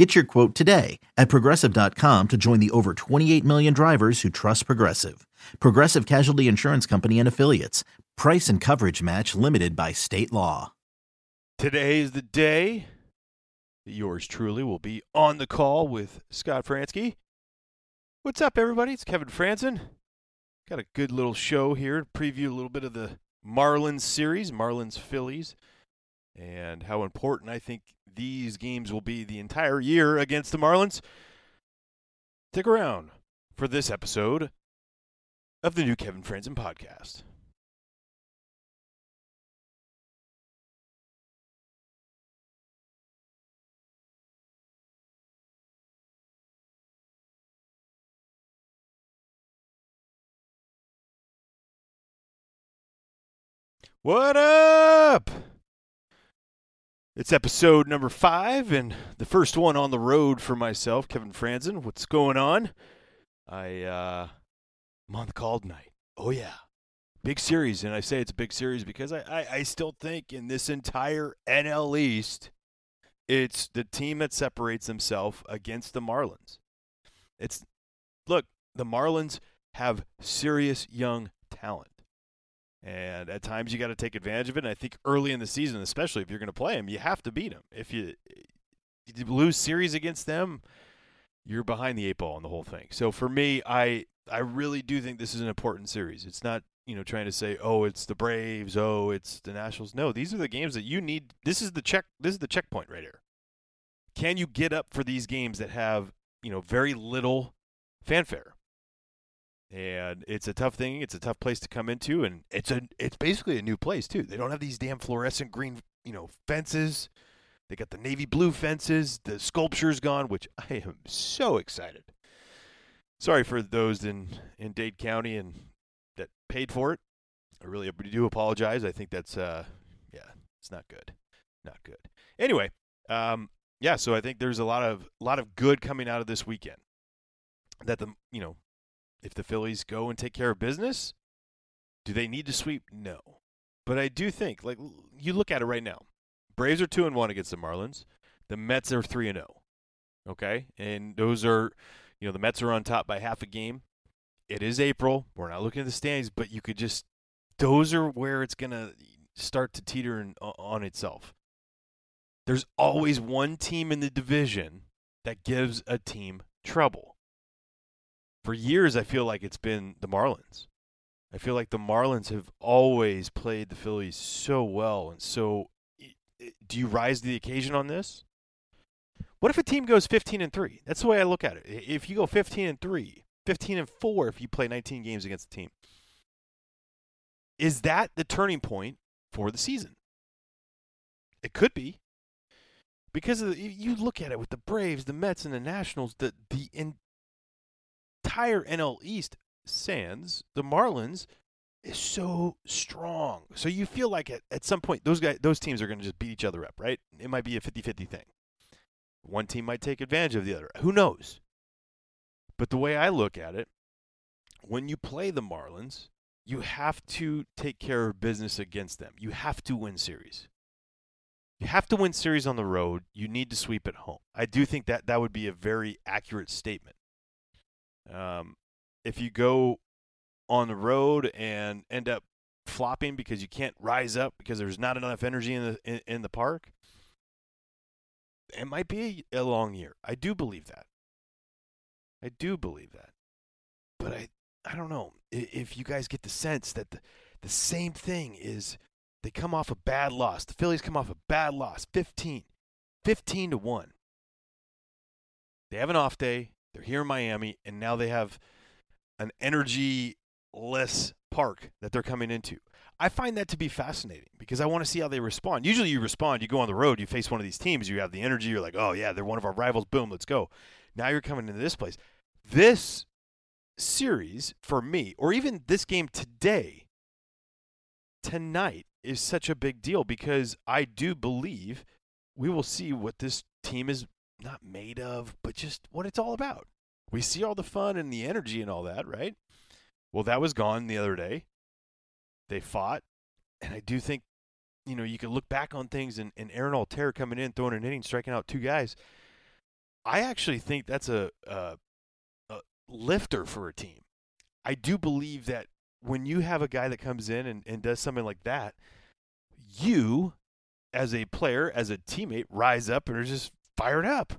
Get your quote today at progressive.com to join the over 28 million drivers who trust Progressive. Progressive Casualty Insurance Company and Affiliates. Price and coverage match limited by state law. Today is the day that yours truly will be on the call with Scott Franzke. What's up, everybody? It's Kevin Frandsen. Got a good little show here to preview a little bit of the Marlins series, Marlins Phillies, and how important I think these games will be the entire year against the Marlins. Stick around for this episode of the new Kevin Frandsen podcast. What up? It's episode number five and the first one on the road for myself, Kevin Frandsen. What's going on? I uh I'm on the call tonight. Oh yeah. Big series, and I say it's a big series because I, I, I still think in this entire NL East, it's the team that separates themselves against the Marlins. It's look, the Marlins have serious young talent. And at times you got to take advantage of it. And I think early in the season, especially if you're going to play them, you have to beat them. If you, you lose series against them, you're behind the eight ball on the whole thing. So for me, I I really do think this is an important series. It's not you know trying to say oh it's the Braves, oh it's the Nationals. No, these are the games that you need. This is the check. This is the checkpoint right here. Can you get up for these games that have you know very little fanfare? And it's a tough thing. It's a tough place to come into, and it's a it's basically a new place too. They don't have these damn fluorescent green, you know, fences. They got the navy blue fences. The sculpture's gone, which I am so excited. Sorry for those in in Dade County and that paid for it. I really do apologize. I think that's uh yeah, it's not good, not good. Anyway, um, yeah. So I think there's a lot of a lot of good coming out of this weekend. That the you know if the Phillies go and take care of business, do they need to sweep? No. But I do think, like you look at it right now, Braves are two and one against the Marlins. The Mets are three and zero. Oh, okay, and those are, you know, the Mets are on top by half a game. It is April. We're not looking at the standings, but you could just those are where it's gonna start to teeter in, on itself. There's always one team in the division that gives a team trouble for years, I feel like it's been the Marlins. I feel like the Marlins have always played the Phillies so well. And so, do you rise to the occasion on this? What if a team goes 15 and 3? That's the way I look at it. If you go 15 and 3, 15 and 4 if you play 19 games against a team, is that the turning point for the season? It could be. Because the, you look at it with the Braves, the Mets, and the Nationals, the, the in, entire NL East, Sands, the Marlins, is so strong. So you feel like at, at some point those guys, those teams are going to just beat each other up, right? It might be a 50-50 thing. One team might take advantage of the other. Who knows? But the way I look at it, when you play the Marlins, you have to take care of business against them. You have to win series. You have to win series on the road. You need to sweep at home. I do think that that would be a very accurate statement. Um, if you go on the road and end up flopping because you can't rise up because there's not enough energy in the in, in the park, it might be a long year. I do believe that. I do believe that. But I I don't know if you guys get the sense that the, the same thing is they come off a bad loss. The Phillies come off a bad loss, 15 15 to 1. They have an off day. They're here in Miami, and now they have an energy less park that they're coming into. I find that to be fascinating because I want to see how they respond. Usually, you respond, you go on the road, you face one of these teams, you have the energy, you're like, oh, yeah, they're one of our rivals, boom, let's go. Now you're coming into this place. This series, for me, or even this game today, tonight is such a big deal because I do believe we will see what this team is not made of, but just what it's all about. We see all the fun and the energy and all that, right? Well, that was gone the other day. They fought, and I do think, you know, you can look back on things and, and Aaron Altherr coming in, throwing an inning, striking out two guys. I actually think that's a, a, a lifter for a team. I do believe that when you have a guy that comes in and, and does something like that, you, as a player, as a teammate, rise up and are just fired up.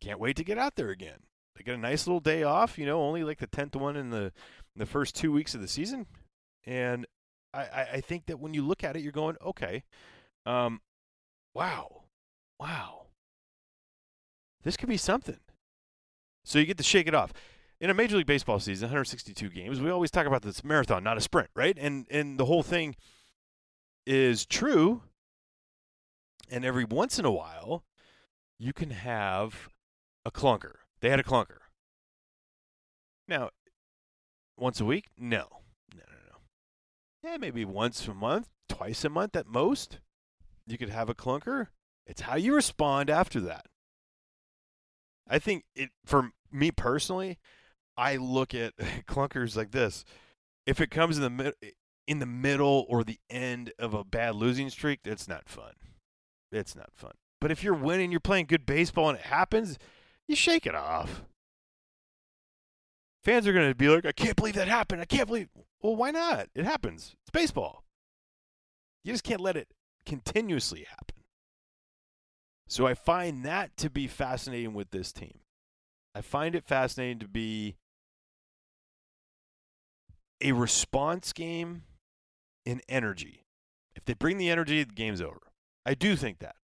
Can't wait to get out there again. They get a nice little day off, you know, only like the tenth one in the in the first two weeks of the season, and I, I think that when you look at it, you're going, okay, um, wow, wow, this could be something. So you get to shake it off. In a Major League Baseball season, 162 games, we always talk about this marathon, not a sprint, right? And and the whole thing is true. And every once in a while, you can have a clunker. They had a clunker. Now, once a week? No. No, no, no. Yeah, maybe once a month, twice a month at most. You could have a clunker. It's how you respond after that. I think it for me personally, I look at clunkers like this. If it comes in the mid- in the middle or the end of a bad losing streak, it's not fun. It's not fun. But if you're winning, you're playing good baseball and it happens, you shake it off. Fans are going to be like, I can't believe that happened. I can't believe. Well, why not? It happens. It's baseball. You just can't let it continuously happen. So I find that to be fascinating with this team. I find it fascinating to be a response game in energy. If they bring the energy, the game's over. I do think that.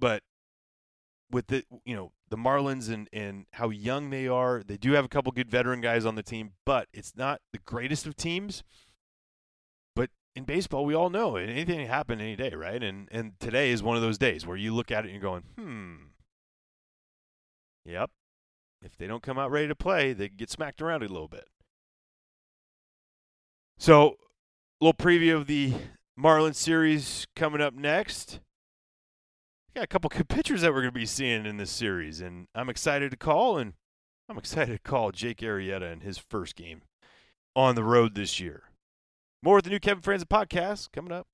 But with the you know the Marlins and and how young they are, they do have a couple good veteran guys on the team, but it's not the greatest of teams. But in baseball, we all know anything can happen any day, right? And and today is one of those days where you look at it and you're going, hmm, yep. If they don't come out ready to play, they get smacked around a little bit. So, a little preview of the Marlins series coming up next got a couple good pitchers that we're going to be seeing in this series, and I'm excited to call, and I'm excited to call Jake Arrieta in his first game on the road this year. More with the new Kevin Frandsen podcast coming up.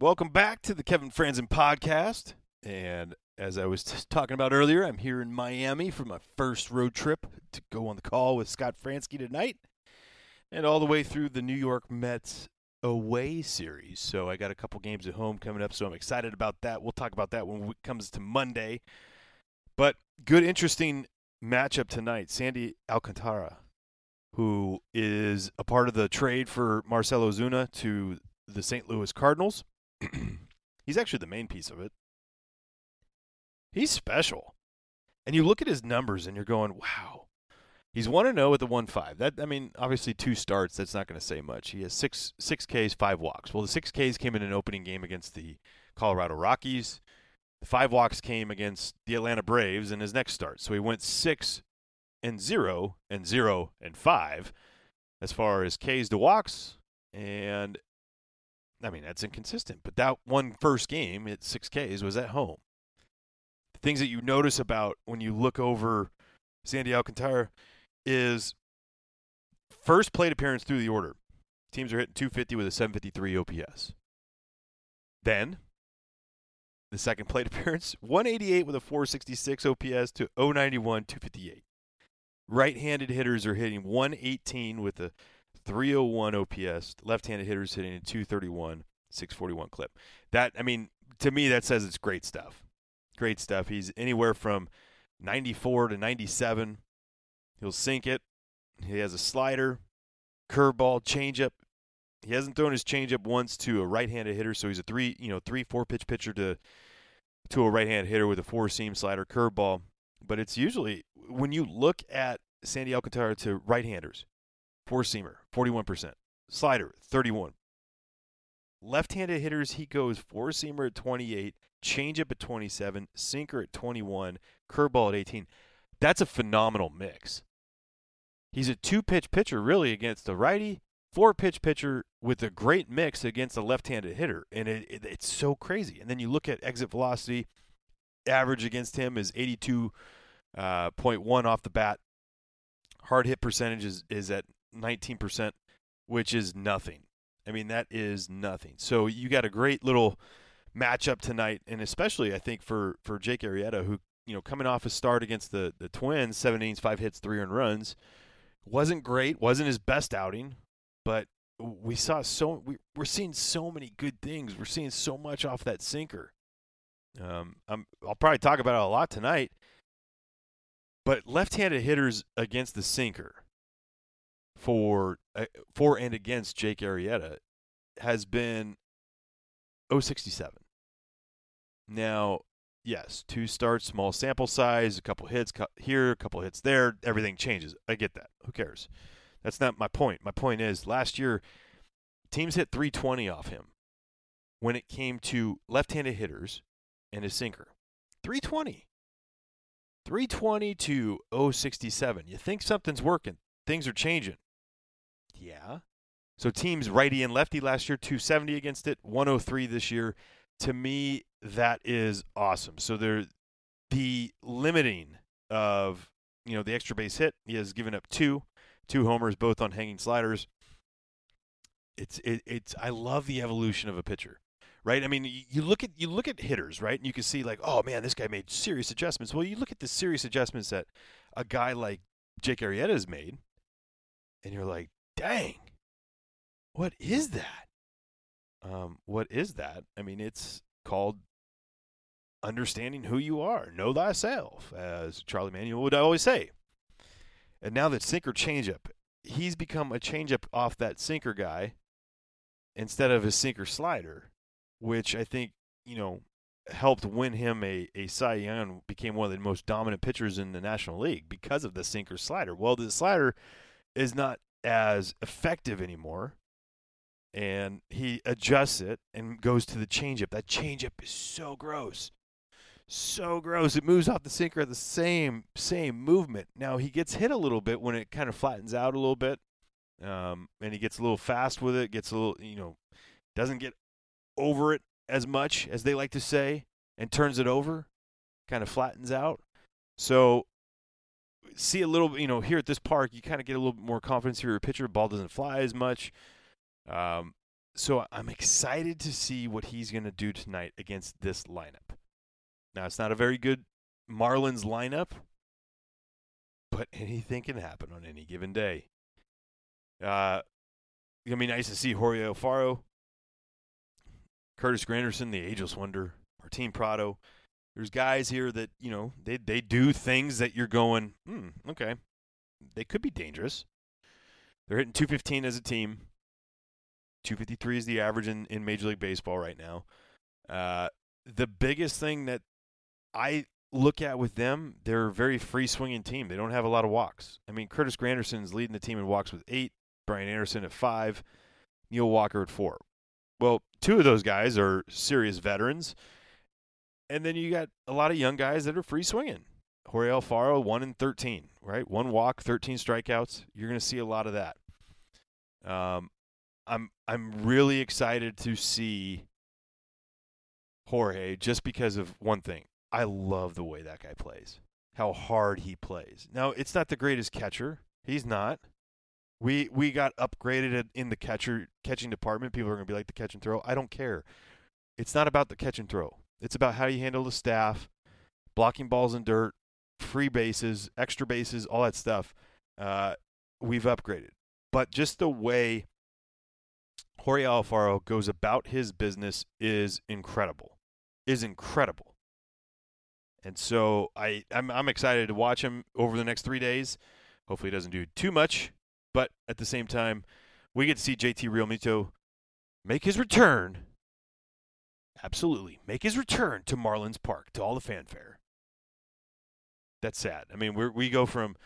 Welcome back to the Kevin Frandsen podcast. And as I was talking about earlier, I'm here in Miami for my first road trip to go on the call with Scott Franzke tonight and all the way through the New York Mets away series. So I got a couple games at home coming up, so I'm excited about that. We'll talk about that when it comes to Monday. But good, interesting matchup tonight. Sandy Alcantara, who is a part of the trade for Marcell Ozuna to the St. Louis Cardinals. he's actually the main piece of it. He's special. And you look at his numbers and you're going, wow. He's 1 0 with the 1 5. That I mean, obviously two starts, that's not going to say much. He has 6 6 Ks, 5 walks. Well, the 6 Ks came in an opening game against the Colorado Rockies. The 5 walks came against the Atlanta Braves in his next start. So he went 6 and 0 and 0 and 5 as far as Ks to walks and I mean, that's inconsistent. But that one first game at 6Ks was at home. The things that you notice about when you look over Sandy Alcantara is first plate appearance through the order. Teams are hitting 250 with a 753 OPS. Then, the second plate appearance, 188 with a 466 OPS to 091 258. Right-handed hitters are hitting 118 with a 301 OPS. Left-handed hitters hitting a 231, 641 clip. That I mean, to me, that says it's great stuff. Great stuff. He's anywhere from 94 to 97. He'll sink it. He has a slider, curveball, changeup. He hasn't thrown his changeup once to a right-handed hitter, so he's a three, you know, three, four pitch pitcher to to a right-handed hitter with a four-seam slider, curveball. But it's usually when you look at Sandy Alcantara to right-handers, four seamer, 41%. Slider, 31. Left-handed hitters, he goes four seamer at 28, changeup at 27, sinker at 21, curveball at 18. That's a phenomenal mix. He's a two-pitch pitcher really against a righty, four-pitch pitcher with a great mix against a left-handed hitter, and it, it, it's so crazy. And then you look at exit velocity, average against him is 82.1 uh, off the bat. Hard hit percentage is, is at 19%, which is nothing. I mean, that is nothing. So you got a great little matchup tonight, and especially I think for for Jake Arrieta, who you know coming off a start against the the Twins, seven innings, five hits, three earned runs, wasn't great, wasn't his best outing, but we saw so we, we're seeing so many good things. We're seeing so much off that sinker. Um, I'm, I'll probably talk about it a lot tonight. But left-handed hitters against the sinker for uh, for and against Jake Arrieta has been 067. Now, yes, two starts, small sample size, a couple hits here, a couple hits there, everything changes. I get that. Who cares? That's not my point. My point is last year teams hit 320 off him when it came to left-handed hitters and his sinker. 320. 320 to 067. You think something's working. Things are changing. Yeah. So teams righty and lefty last year, 270 against it, 103 this year. To me, that is awesome. So there, the limiting of you know the extra base hit, he has given up two, two homers, both on hanging sliders. It's it, it's I love the evolution of a pitcher, right? I mean, you look at you look at hitters, right, and you can see like, oh man, this guy made serious adjustments. Well, you look at the serious adjustments that a guy like Jake Arrieta has made, and you're like, dang, what is that? Um, what is that? I mean, it's called understanding who you are. Know thyself, as Charlie Manuel would always say. And now that sinker changeup, he's become a changeup off that sinker guy instead of a sinker slider, which I think, you know, helped win him a, a Cy Young, became one of the most dominant pitchers in the National League because of the sinker slider. Well, the slider is not as effective anymore. And he adjusts it and goes to the changeup. That changeup is so gross. So gross. It moves off the sinker at the same same movement. Now he gets hit a little bit when it kind of flattens out a little bit. Um, and he gets a little fast with it, gets a little, you know, doesn't get over it as much as they like to say, and turns it over, kind of flattens out. So see a little, you know, here at this park, you kind of get a little bit more confidence here. Your pitcher ball doesn't fly as much. Um, so I'm excited to see what he's going to do tonight against this lineup. Now it's not a very good Marlins lineup, but anything can happen on any given day. Uh, it's gonna be nice to see Jorge Alfaro, Curtis Granderson, the ageless wonder, Martin Prado there's guys here that you know they they do things that you're going, hmm, okay, they could be dangerous. They're hitting 215 as a team. 253 is the average in, in Major League Baseball right now. Uh, the biggest thing that I look at with them, they're a very free swinging team. They don't have a lot of walks. I mean, Curtis Granderson is leading the team in walks with eight, Brian Anderson at five, Neil Walker at four. Well, two of those guys are serious veterans. And then you got a lot of young guys that are free swinging. Jorge Alfaro, 1 in 13, right? One walk, 13 strikeouts. You're going to see a lot of that. Um, I'm I'm really excited to see Jorge just because of one thing. I love the way that guy plays. How hard he plays. Now, it's not the greatest catcher. He's not. We we got upgraded in the catcher catching department. People are going to be like the catch and throw. I don't care. It's not about the catch and throw. It's about how you handle the staff, blocking balls in dirt, free bases, extra bases, all that stuff. Uh, we've upgraded. But just the way Jorge Alfaro goes about his business is incredible. Is incredible. And so I, I'm, I'm excited to watch him over the next three days. Hopefully, he doesn't do too much. But at the same time, we get to see JT Realmuto make his return absolutely make his return to Marlins Park to all the fanfare. That's sad. I mean, we we go from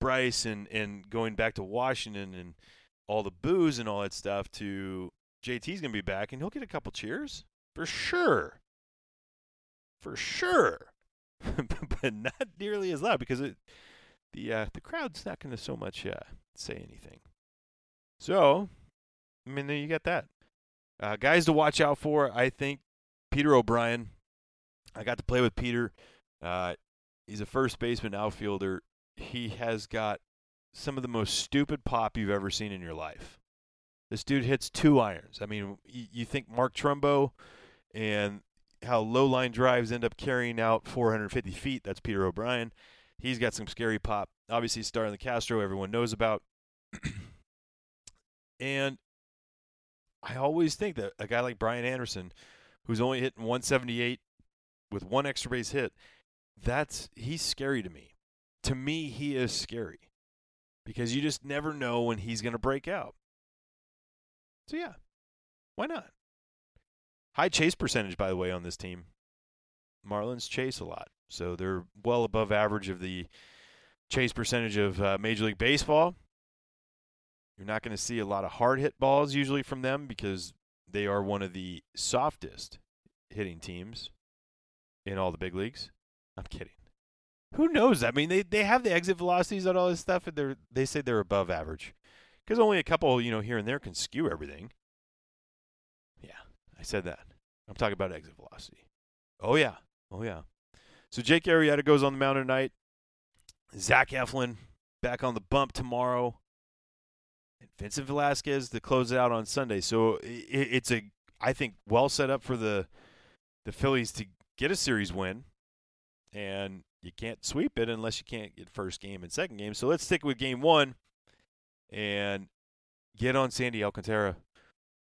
Bryce and and going back to Washington and all the boos and all that stuff to JT's going to be back and he'll get a couple cheers for sure. For sure. but not nearly as loud because it the uh, the crowd's not going to so much uh, say anything. So, I mean, you get that. Uh, guys to watch out for, I think Peter O'Brien. I got to play with Peter. Uh, he's a first baseman outfielder. He has got some of the most stupid pop you've ever seen in your life. This dude hits two irons. I mean, you think Mark Trumbo and how low line drives end up carrying out 450 feet. That's Peter O'Brien. He's got some scary pop. Obviously, starting the Castro, everyone knows about. and I always think that a guy like Brian Anderson, who's only hitting 178 with one extra base hit, that's he's scary to me. To me, he is scary because you just never know when he's going to break out. So yeah, why not? High chase percentage, by the way, on this team. Marlins chase a lot, so they're well above average of the chase percentage of uh, Major League Baseball. You're not going to see a lot of hard hit balls usually from them because they are one of the softest hitting teams in all the big leagues. I'm kidding. Who knows? I mean, they, they have the exit velocities and all this stuff, and they they say they're above average because only a couple, you know, here and there can skew everything. Yeah, I said that. I'm talking about exit velocity. Oh yeah, oh yeah. So Jake Arrieta goes on the mound tonight. Zach Eflin back on the bump tomorrow. Vincent Velasquez to close it out on Sunday. So it, it's a, I think, well set up for the the Phillies to get a series win, and you can't sweep it unless you can't get first game and second game. So let's stick with game one and get on Sandy Alcantara.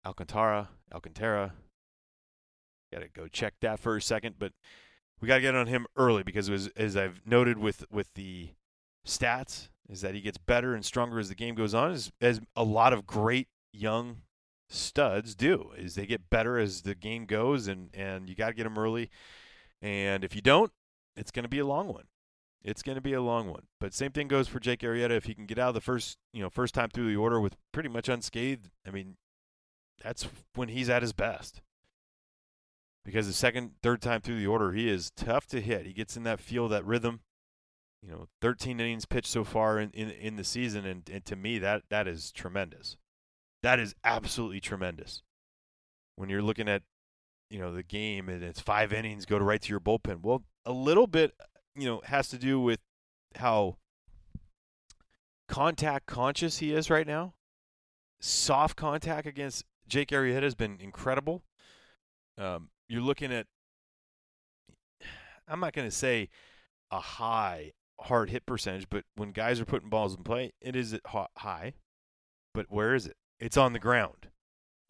Alcantara, Alcantara. Got to go check that for a second, but we got to get on him early because, was, as I've noted with with the stats, is that he gets better and stronger as the game goes on, as, as a lot of great young studs do. Is they get better as the game goes, and and you got to get them early. And if you don't, it's going to be a long one. It's going to be a long one. But same thing goes for Jake Arrieta. If he can get out of the first, you know, first time through the order with pretty much unscathed, I mean, that's when he's at his best. Because the second, third time through the order, he is tough to hit. He gets in that feel, that rhythm you know, 13 innings pitched so far in, in, in the season, and, and to me, that that is tremendous. That is absolutely tremendous. When you're looking at, you know, the game and it's five innings, go to right to your bullpen. Well, a little bit, you know, has to do with how contact conscious he is right now. Soft contact against Jake Arrieta has been incredible. Um, you're looking at, I'm not going to say a high hard hit percentage, but when guys are putting balls in play, it is high. But where is it? It's on the ground.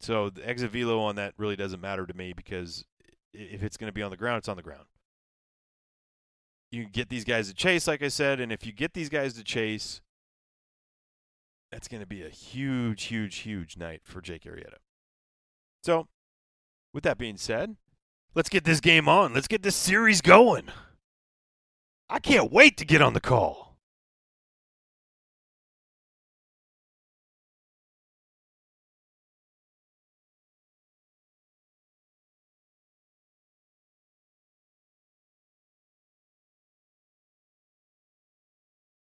So the exit velo on that really doesn't matter to me because if it's going to be on the ground, it's on the ground. You get these guys to chase, like I said, and if you get these guys to chase, that's going to be a huge, huge, huge night for Jake Arrieta. So, with that being said, let's get this game on. Let's get this series going. I can't wait to get on the call.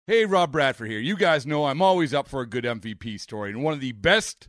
Hey, Rob Bradford here. You guys know I'm always up for a good MVP story, and one of the best